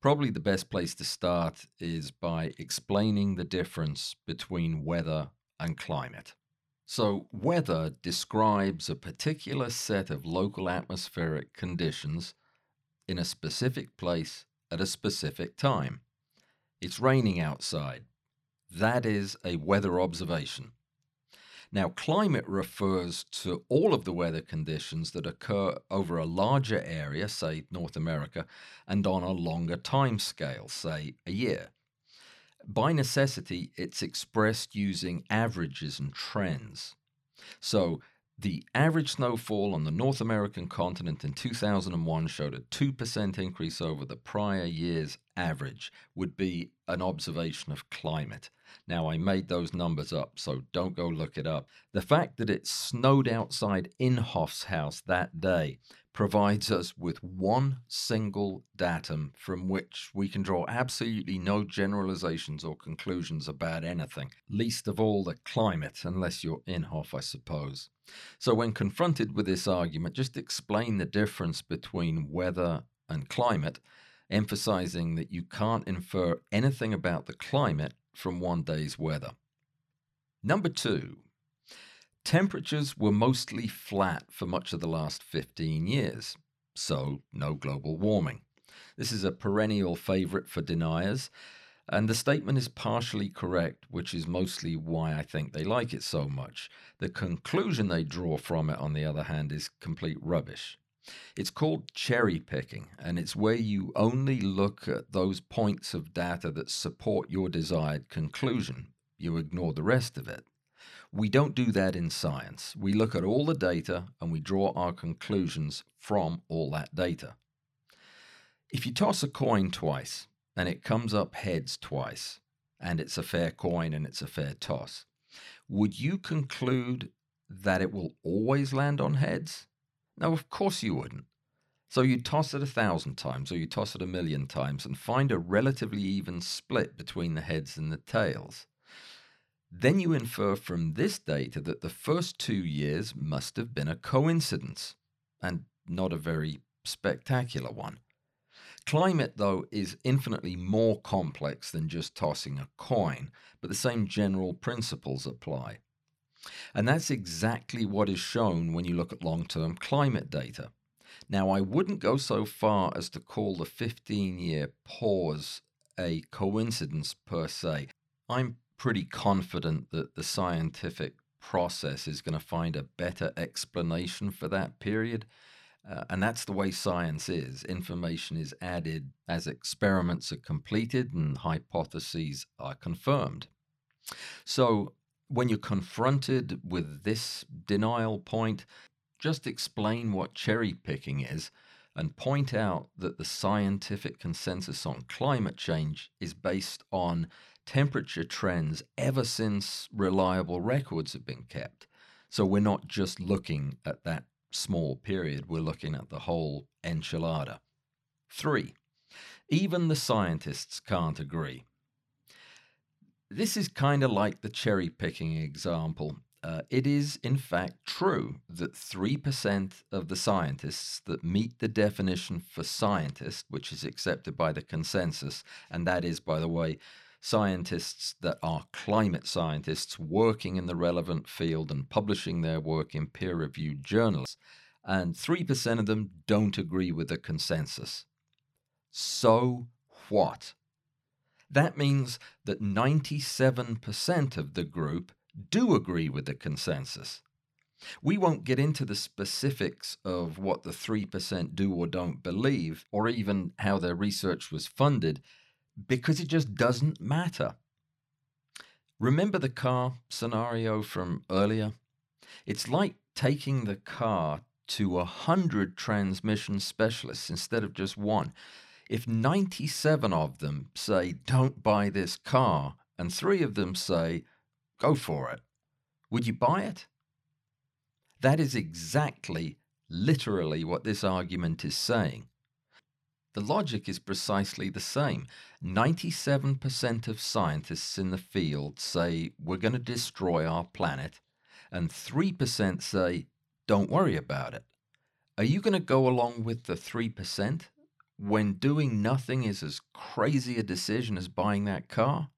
Probably the best place to start is by explaining the difference between weather and climate. So, weather describes a particular set of local atmospheric conditions in a specific place at a specific time. It's raining outside. That is a weather observation. Now, climate refers to all of the weather conditions that occur over a larger area, say North America, and on a longer time scale, say a year. By necessity, it's expressed using averages and trends. So the average snowfall on the North American continent in 2001 showed a 2% increase over the prior year's average, would be an observation of climate. Now, I made those numbers up, so don't go look it up. The fact that it snowed outside Inhofe's house that day provides us with one single datum from which we can draw absolutely no generalizations or conclusions about anything, least of all the climate, unless you're Inhofe, I suppose. So, when confronted with this argument, just explain the difference between weather and climate, emphasizing that you can't infer anything about the climate from one day's weather. Number two, Temperatures were mostly flat for much of the last 15 years, so no global warming. This is a perennial favorite for deniers, and the statement is partially correct, which is mostly why I think they like it so much. The conclusion they draw from it, on the other hand, is complete rubbish. It's called cherry picking, and it's where you only look at those points of data that support your desired conclusion. You ignore the rest of it. We don't do that in science. We look at all the data and we draw our conclusions from all that data. If you toss a coin twice and it comes up heads twice, and it's a fair coin and it's a fair toss, would you conclude that it will always land on heads? No, of course you wouldn't. So you toss it a thousand times or you toss it a million times and find a relatively even split between the heads and the tails. Then you infer from this data that the first two years must have been a coincidence, and not a very spectacular one. Climate, though, is infinitely more complex than just tossing a coin, but the same general principles apply. And that's exactly what is shown when you look at long term climate data. Now, I wouldn't go so far as to call the 15 year pause a coincidence per se. I'm pretty confident that the scientific process is going to find a better explanation for that period. Uh, and that's the way science is. Information is added as experiments are completed and hypotheses are confirmed. So, when you're confronted with this denial point, just explain what cherry picking is and point out that the scientific consensus on climate change is based on temperature trends ever since reliable records have been kept. So we're not just looking at that small period, we're looking at the whole enchilada. Three, even the scientists can't agree. This is kind of like the cherry picking example. Uh, it is, in fact, true that 3% of the scientists that meet the definition for scientist, which is accepted by the consensus, and that is, by the way, scientists that are climate scientists working in the relevant field and publishing their work in peer reviewed journals, and 3% of them don't agree with the consensus. So what? That means that 97% of the group do agree with the consensus. We won't get into the specifics of what the 3% do or don't believe, or even how their research was funded, because it just doesn't matter. Remember the car scenario from earlier? It's like taking the car to a hundred transmission specialists instead of just one. If 97 of them say, don't buy this car, and three of them say, go for it, would you buy it? That is exactly, literally, what this argument is saying. The logic is precisely the same. 97% of scientists in the field say we're going to destroy our planet, and 3% say don't worry about it. Are you going to go along with the 3% when doing nothing is as crazy a decision as buying that car?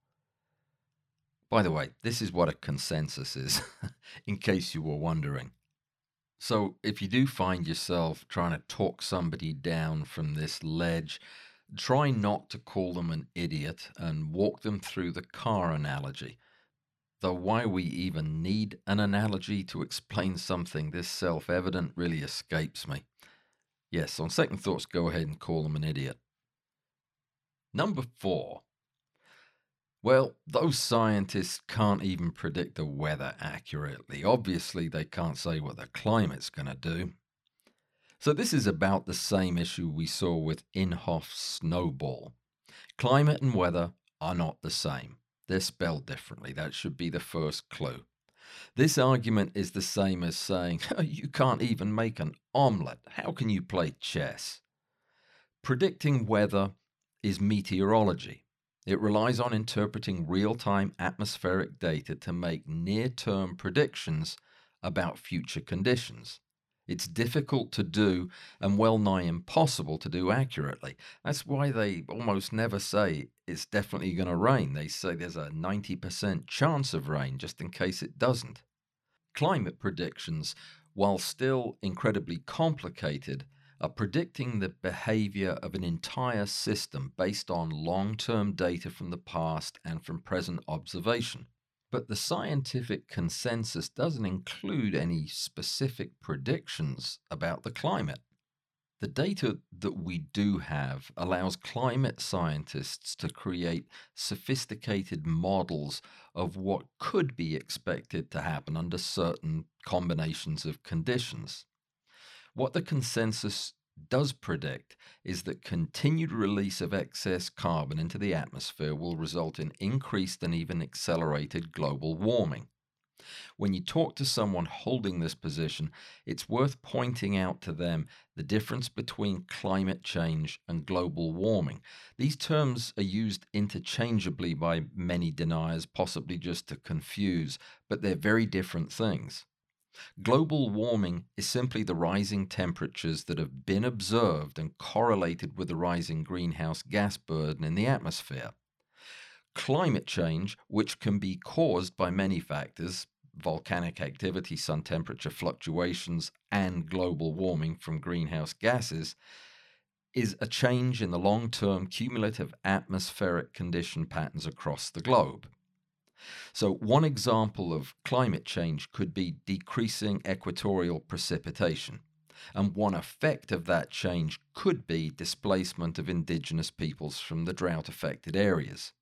By the way, this is what a consensus is, in case you were wondering. So, if you do find yourself trying to talk somebody down from this ledge, try not to call them an idiot and walk them through the car analogy. Though why we even need an analogy to explain something this self evident really escapes me. Yes, on second thoughts, go ahead and call them an idiot. Number four. Well, those scientists can't even predict the weather accurately. Obviously, they can't say what the climate's going to do. So, this is about the same issue we saw with Inhofe's snowball. Climate and weather are not the same, they're spelled differently. That should be the first clue. This argument is the same as saying, oh, you can't even make an omelette. How can you play chess? Predicting weather is meteorology. It relies on interpreting real time atmospheric data to make near term predictions about future conditions. It's difficult to do and well nigh impossible to do accurately. That's why they almost never say it's definitely going to rain. They say there's a 90% chance of rain just in case it doesn't. Climate predictions, while still incredibly complicated, are predicting the behavior of an entire system based on long term data from the past and from present observation. But the scientific consensus doesn't include any specific predictions about the climate. The data that we do have allows climate scientists to create sophisticated models of what could be expected to happen under certain combinations of conditions. What the consensus does predict is that continued release of excess carbon into the atmosphere will result in increased and even accelerated global warming. When you talk to someone holding this position, it's worth pointing out to them the difference between climate change and global warming. These terms are used interchangeably by many deniers, possibly just to confuse, but they're very different things. Global warming is simply the rising temperatures that have been observed and correlated with the rising greenhouse gas burden in the atmosphere. Climate change, which can be caused by many factors, volcanic activity, sun temperature fluctuations, and global warming from greenhouse gases, is a change in the long term cumulative atmospheric condition patterns across the globe. So, one example of climate change could be decreasing equatorial precipitation. And one effect of that change could be displacement of indigenous peoples from the drought affected areas.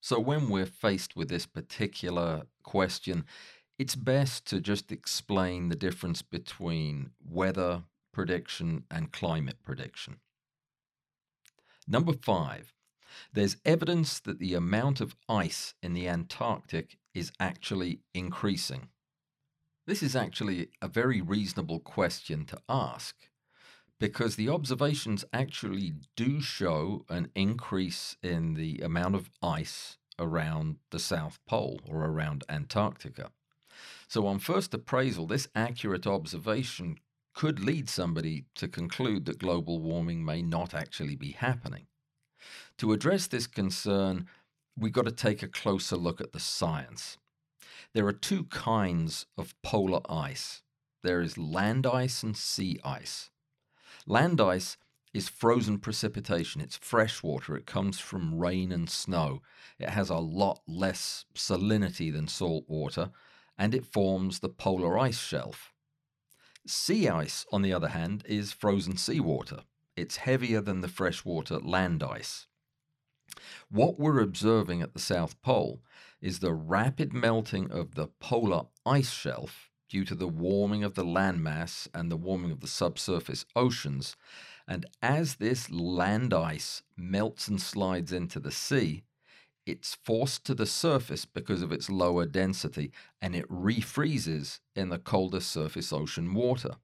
So, when we're faced with this particular question, it's best to just explain the difference between weather prediction and climate prediction. Number five, there's evidence that the amount of ice in the Antarctic is actually increasing. This is actually a very reasonable question to ask because the observations actually do show an increase in the amount of ice around the South Pole or around Antarctica. So, on first appraisal, this accurate observation could lead somebody to conclude that global warming may not actually be happening. To address this concern, we've got to take a closer look at the science. There are two kinds of polar ice there is land ice and sea ice. Land ice is frozen precipitation, it's fresh water, it comes from rain and snow. It has a lot less salinity than salt water, and it forms the polar ice shelf. Sea ice, on the other hand, is frozen seawater. It's heavier than the freshwater land ice. What we're observing at the South Pole is the rapid melting of the polar ice shelf due to the warming of the landmass and the warming of the subsurface oceans. And as this land ice melts and slides into the sea, it's forced to the surface because of its lower density and it refreezes in the colder surface ocean water.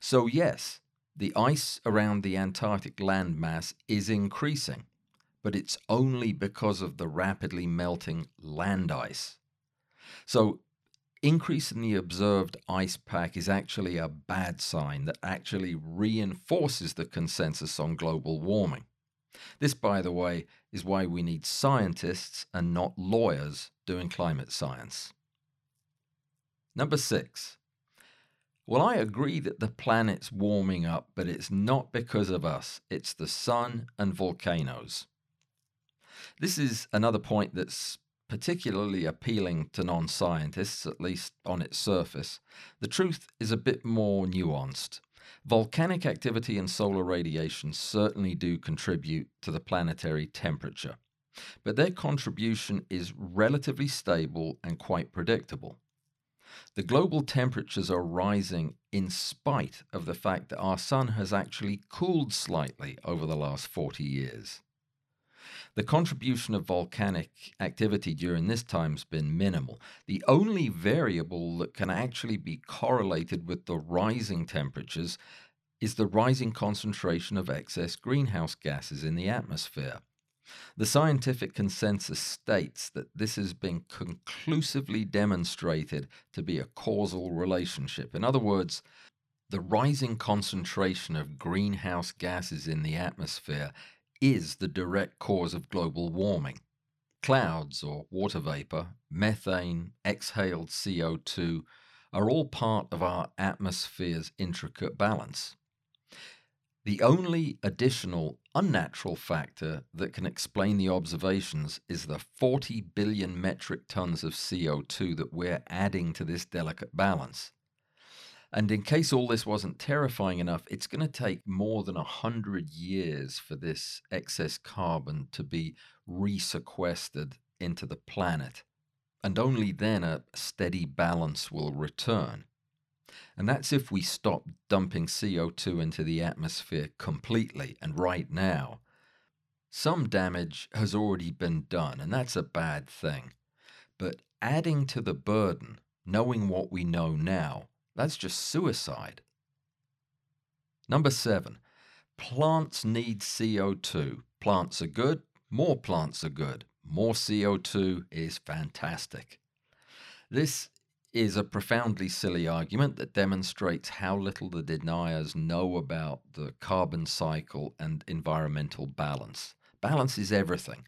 So, yes, the ice around the Antarctic landmass is increasing but it's only because of the rapidly melting land ice. So, increase in the observed ice pack is actually a bad sign that actually reinforces the consensus on global warming. This, by the way, is why we need scientists and not lawyers doing climate science. Number six. Well, I agree that the planet's warming up, but it's not because of us. It's the sun and volcanoes. This is another point that's particularly appealing to non scientists, at least on its surface. The truth is a bit more nuanced. Volcanic activity and solar radiation certainly do contribute to the planetary temperature, but their contribution is relatively stable and quite predictable. The global temperatures are rising in spite of the fact that our sun has actually cooled slightly over the last 40 years. The contribution of volcanic activity during this time has been minimal. The only variable that can actually be correlated with the rising temperatures is the rising concentration of excess greenhouse gases in the atmosphere. The scientific consensus states that this has been conclusively demonstrated to be a causal relationship. In other words, the rising concentration of greenhouse gases in the atmosphere is the direct cause of global warming. Clouds or water vapor, methane, exhaled CO2 are all part of our atmosphere's intricate balance. The only additional unnatural factor that can explain the observations is the 40 billion metric tons of CO2 that we're adding to this delicate balance. And in case all this wasn't terrifying enough, it's going to take more than 100 years for this excess carbon to be resequestered into the planet. And only then a steady balance will return. And that's if we stop dumping CO2 into the atmosphere completely and right now. Some damage has already been done, and that's a bad thing. But adding to the burden, knowing what we know now, that's just suicide. Number seven, plants need CO2. Plants are good, more plants are good. More CO2 is fantastic. This is a profoundly silly argument that demonstrates how little the deniers know about the carbon cycle and environmental balance. Balance is everything.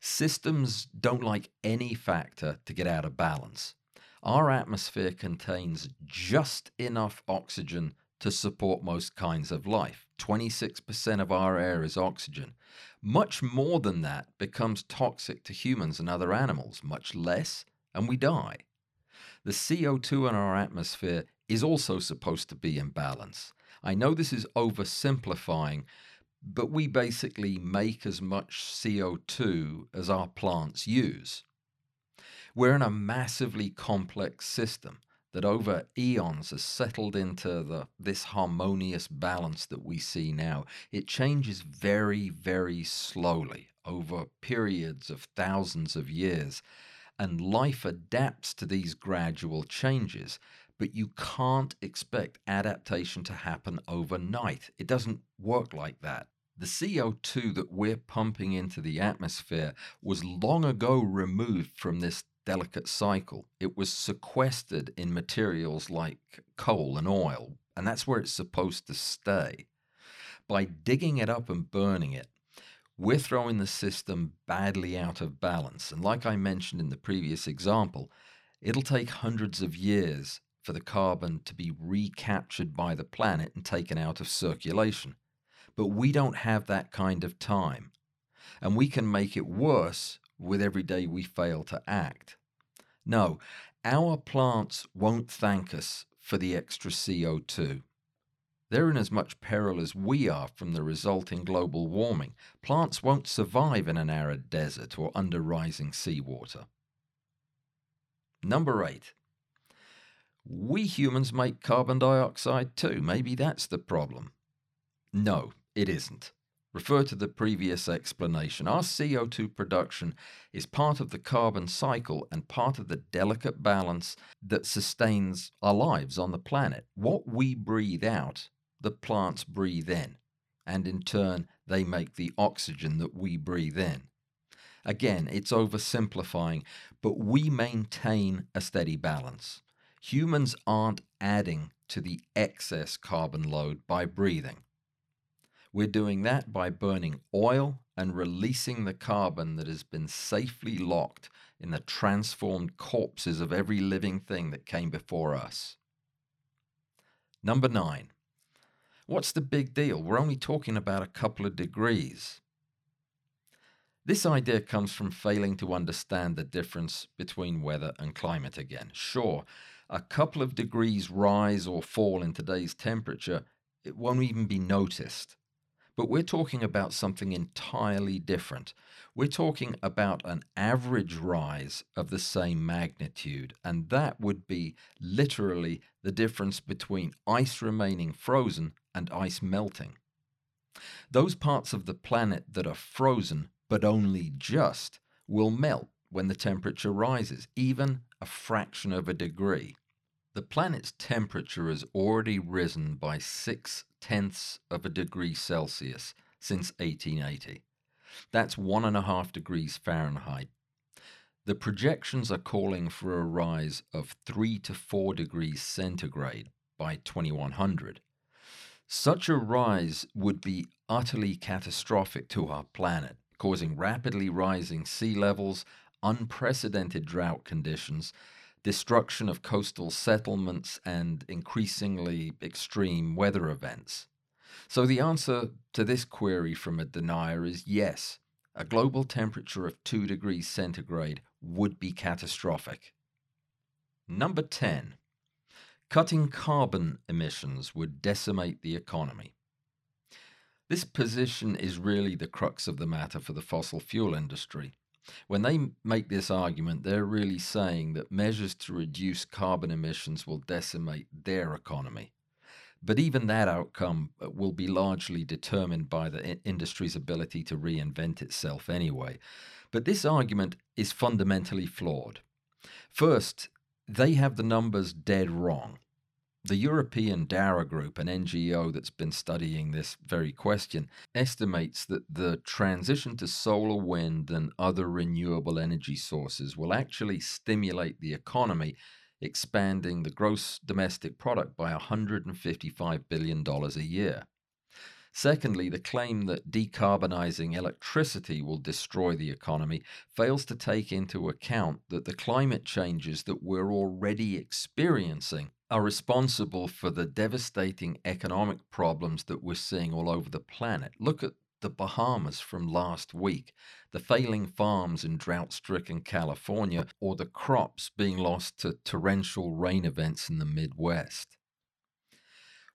Systems don't like any factor to get out of balance. Our atmosphere contains just enough oxygen to support most kinds of life. 26% of our air is oxygen. Much more than that becomes toxic to humans and other animals, much less, and we die. The CO2 in our atmosphere is also supposed to be in balance. I know this is oversimplifying, but we basically make as much CO2 as our plants use. We're in a massively complex system that over eons has settled into the this harmonious balance that we see now. It changes very, very slowly over periods of thousands of years, and life adapts to these gradual changes. But you can't expect adaptation to happen overnight. It doesn't work like that. The CO2 that we're pumping into the atmosphere was long ago removed from this delicate cycle. It was sequestered in materials like coal and oil, and that's where it's supposed to stay. By digging it up and burning it, we're throwing the system badly out of balance. And like I mentioned in the previous example, it'll take hundreds of years for the carbon to be recaptured by the planet and taken out of circulation. But we don't have that kind of time. And we can make it worse with every day we fail to act. No, our plants won't thank us for the extra CO2. They're in as much peril as we are from the resulting global warming. Plants won't survive in an arid desert or under rising seawater. Number eight. We humans make carbon dioxide too. Maybe that's the problem. No, it isn't. Refer to the previous explanation. Our CO2 production is part of the carbon cycle and part of the delicate balance that sustains our lives on the planet. What we breathe out, the plants breathe in, and in turn, they make the oxygen that we breathe in. Again, it's oversimplifying, but we maintain a steady balance. Humans aren't adding to the excess carbon load by breathing. We're doing that by burning oil and releasing the carbon that has been safely locked in the transformed corpses of every living thing that came before us. Number nine. What's the big deal? We're only talking about a couple of degrees. This idea comes from failing to understand the difference between weather and climate again. Sure, a couple of degrees rise or fall in today's temperature, it won't even be noticed. But we're talking about something entirely different. We're talking about an average rise of the same magnitude, and that would be literally the difference between ice remaining frozen and ice melting. Those parts of the planet that are frozen, but only just, will melt when the temperature rises, even a fraction of a degree. The planet's temperature has already risen by six tenths of a degree Celsius since 1880. That's one and a half degrees Fahrenheit. The projections are calling for a rise of three to four degrees centigrade by 2100. Such a rise would be utterly catastrophic to our planet, causing rapidly rising sea levels, unprecedented drought conditions, destruction of coastal settlements, and increasingly extreme weather events. So, the answer to this query from a denier is yes, a global temperature of 2 degrees centigrade would be catastrophic. Number 10. Cutting carbon emissions would decimate the economy. This position is really the crux of the matter for the fossil fuel industry. When they make this argument, they're really saying that measures to reduce carbon emissions will decimate their economy. But even that outcome uh, will be largely determined by the industry's ability to reinvent itself anyway. But this argument is fundamentally flawed. First, they have the numbers dead wrong. The European DARA Group, an NGO that's been studying this very question, estimates that the transition to solar, wind, and other renewable energy sources will actually stimulate the economy expanding the gross domestic product by $155 billion a year. Secondly, the claim that decarbonizing electricity will destroy the economy fails to take into account that the climate changes that we're already experiencing are responsible for the devastating economic problems that we're seeing all over the planet. Look at the Bahamas from last week, the failing farms in drought stricken California, or the crops being lost to torrential rain events in the Midwest.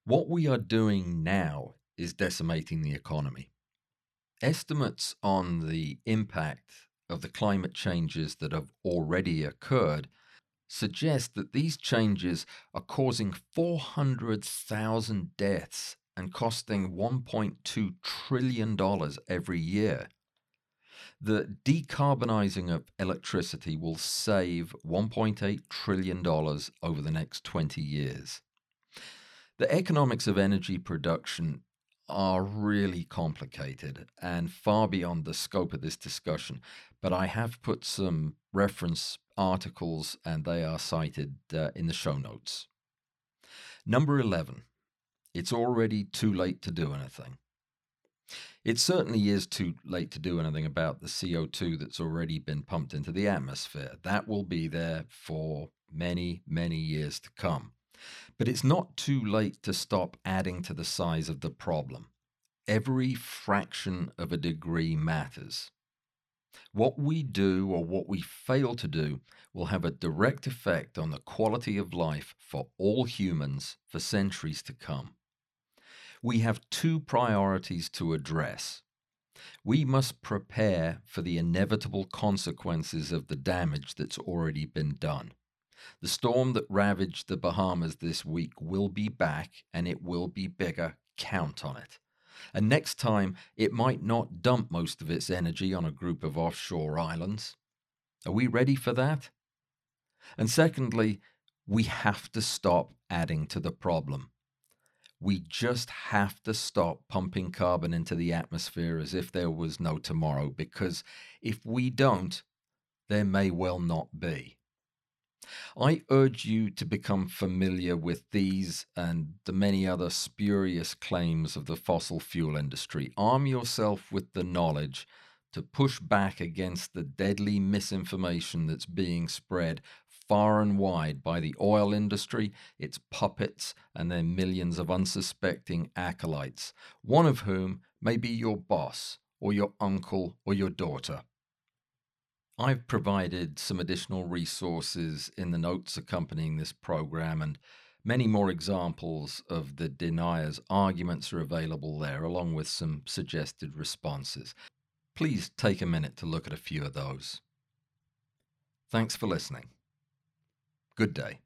What we are doing now is decimating the economy. Estimates on the impact of the climate changes that have already occurred suggest that these changes are causing 400,000 deaths and costing $1.2 trillion every year. The decarbonizing of electricity will save $1.8 trillion over the next 20 years. The economics of energy production are really complicated and far beyond the scope of this discussion, but I have put some reference articles and they are cited uh, in the show notes. Number 11 it's already too late to do anything. It certainly is too late to do anything about the CO2 that's already been pumped into the atmosphere. That will be there for many, many years to come. But it's not too late to stop adding to the size of the problem. Every fraction of a degree matters. What we do or what we fail to do will have a direct effect on the quality of life for all humans for centuries to come we have two priorities to address. We must prepare for the inevitable consequences of the damage that's already been done. The storm that ravaged the Bahamas this week will be back and it will be bigger. Count on it. And next time, it might not dump most of its energy on a group of offshore islands. Are we ready for that? And secondly, we have to stop adding to the problem. We just have to stop pumping carbon into the atmosphere as if there was no tomorrow, because if we don't, there may well not be. I urge you to become familiar with these and the many other spurious claims of the fossil fuel industry. Arm yourself with the knowledge to push back against the deadly misinformation that's being spread far and wide by the oil industry, its puppets, and their millions of unsuspecting acolytes, one of whom may be your boss, or your uncle, or your daughter. I've provided some additional resources in the notes accompanying this program, and many more examples of the deniers' arguments are available there, along with some suggested responses. Please take a minute to look at a few of those. Thanks for listening. Good day.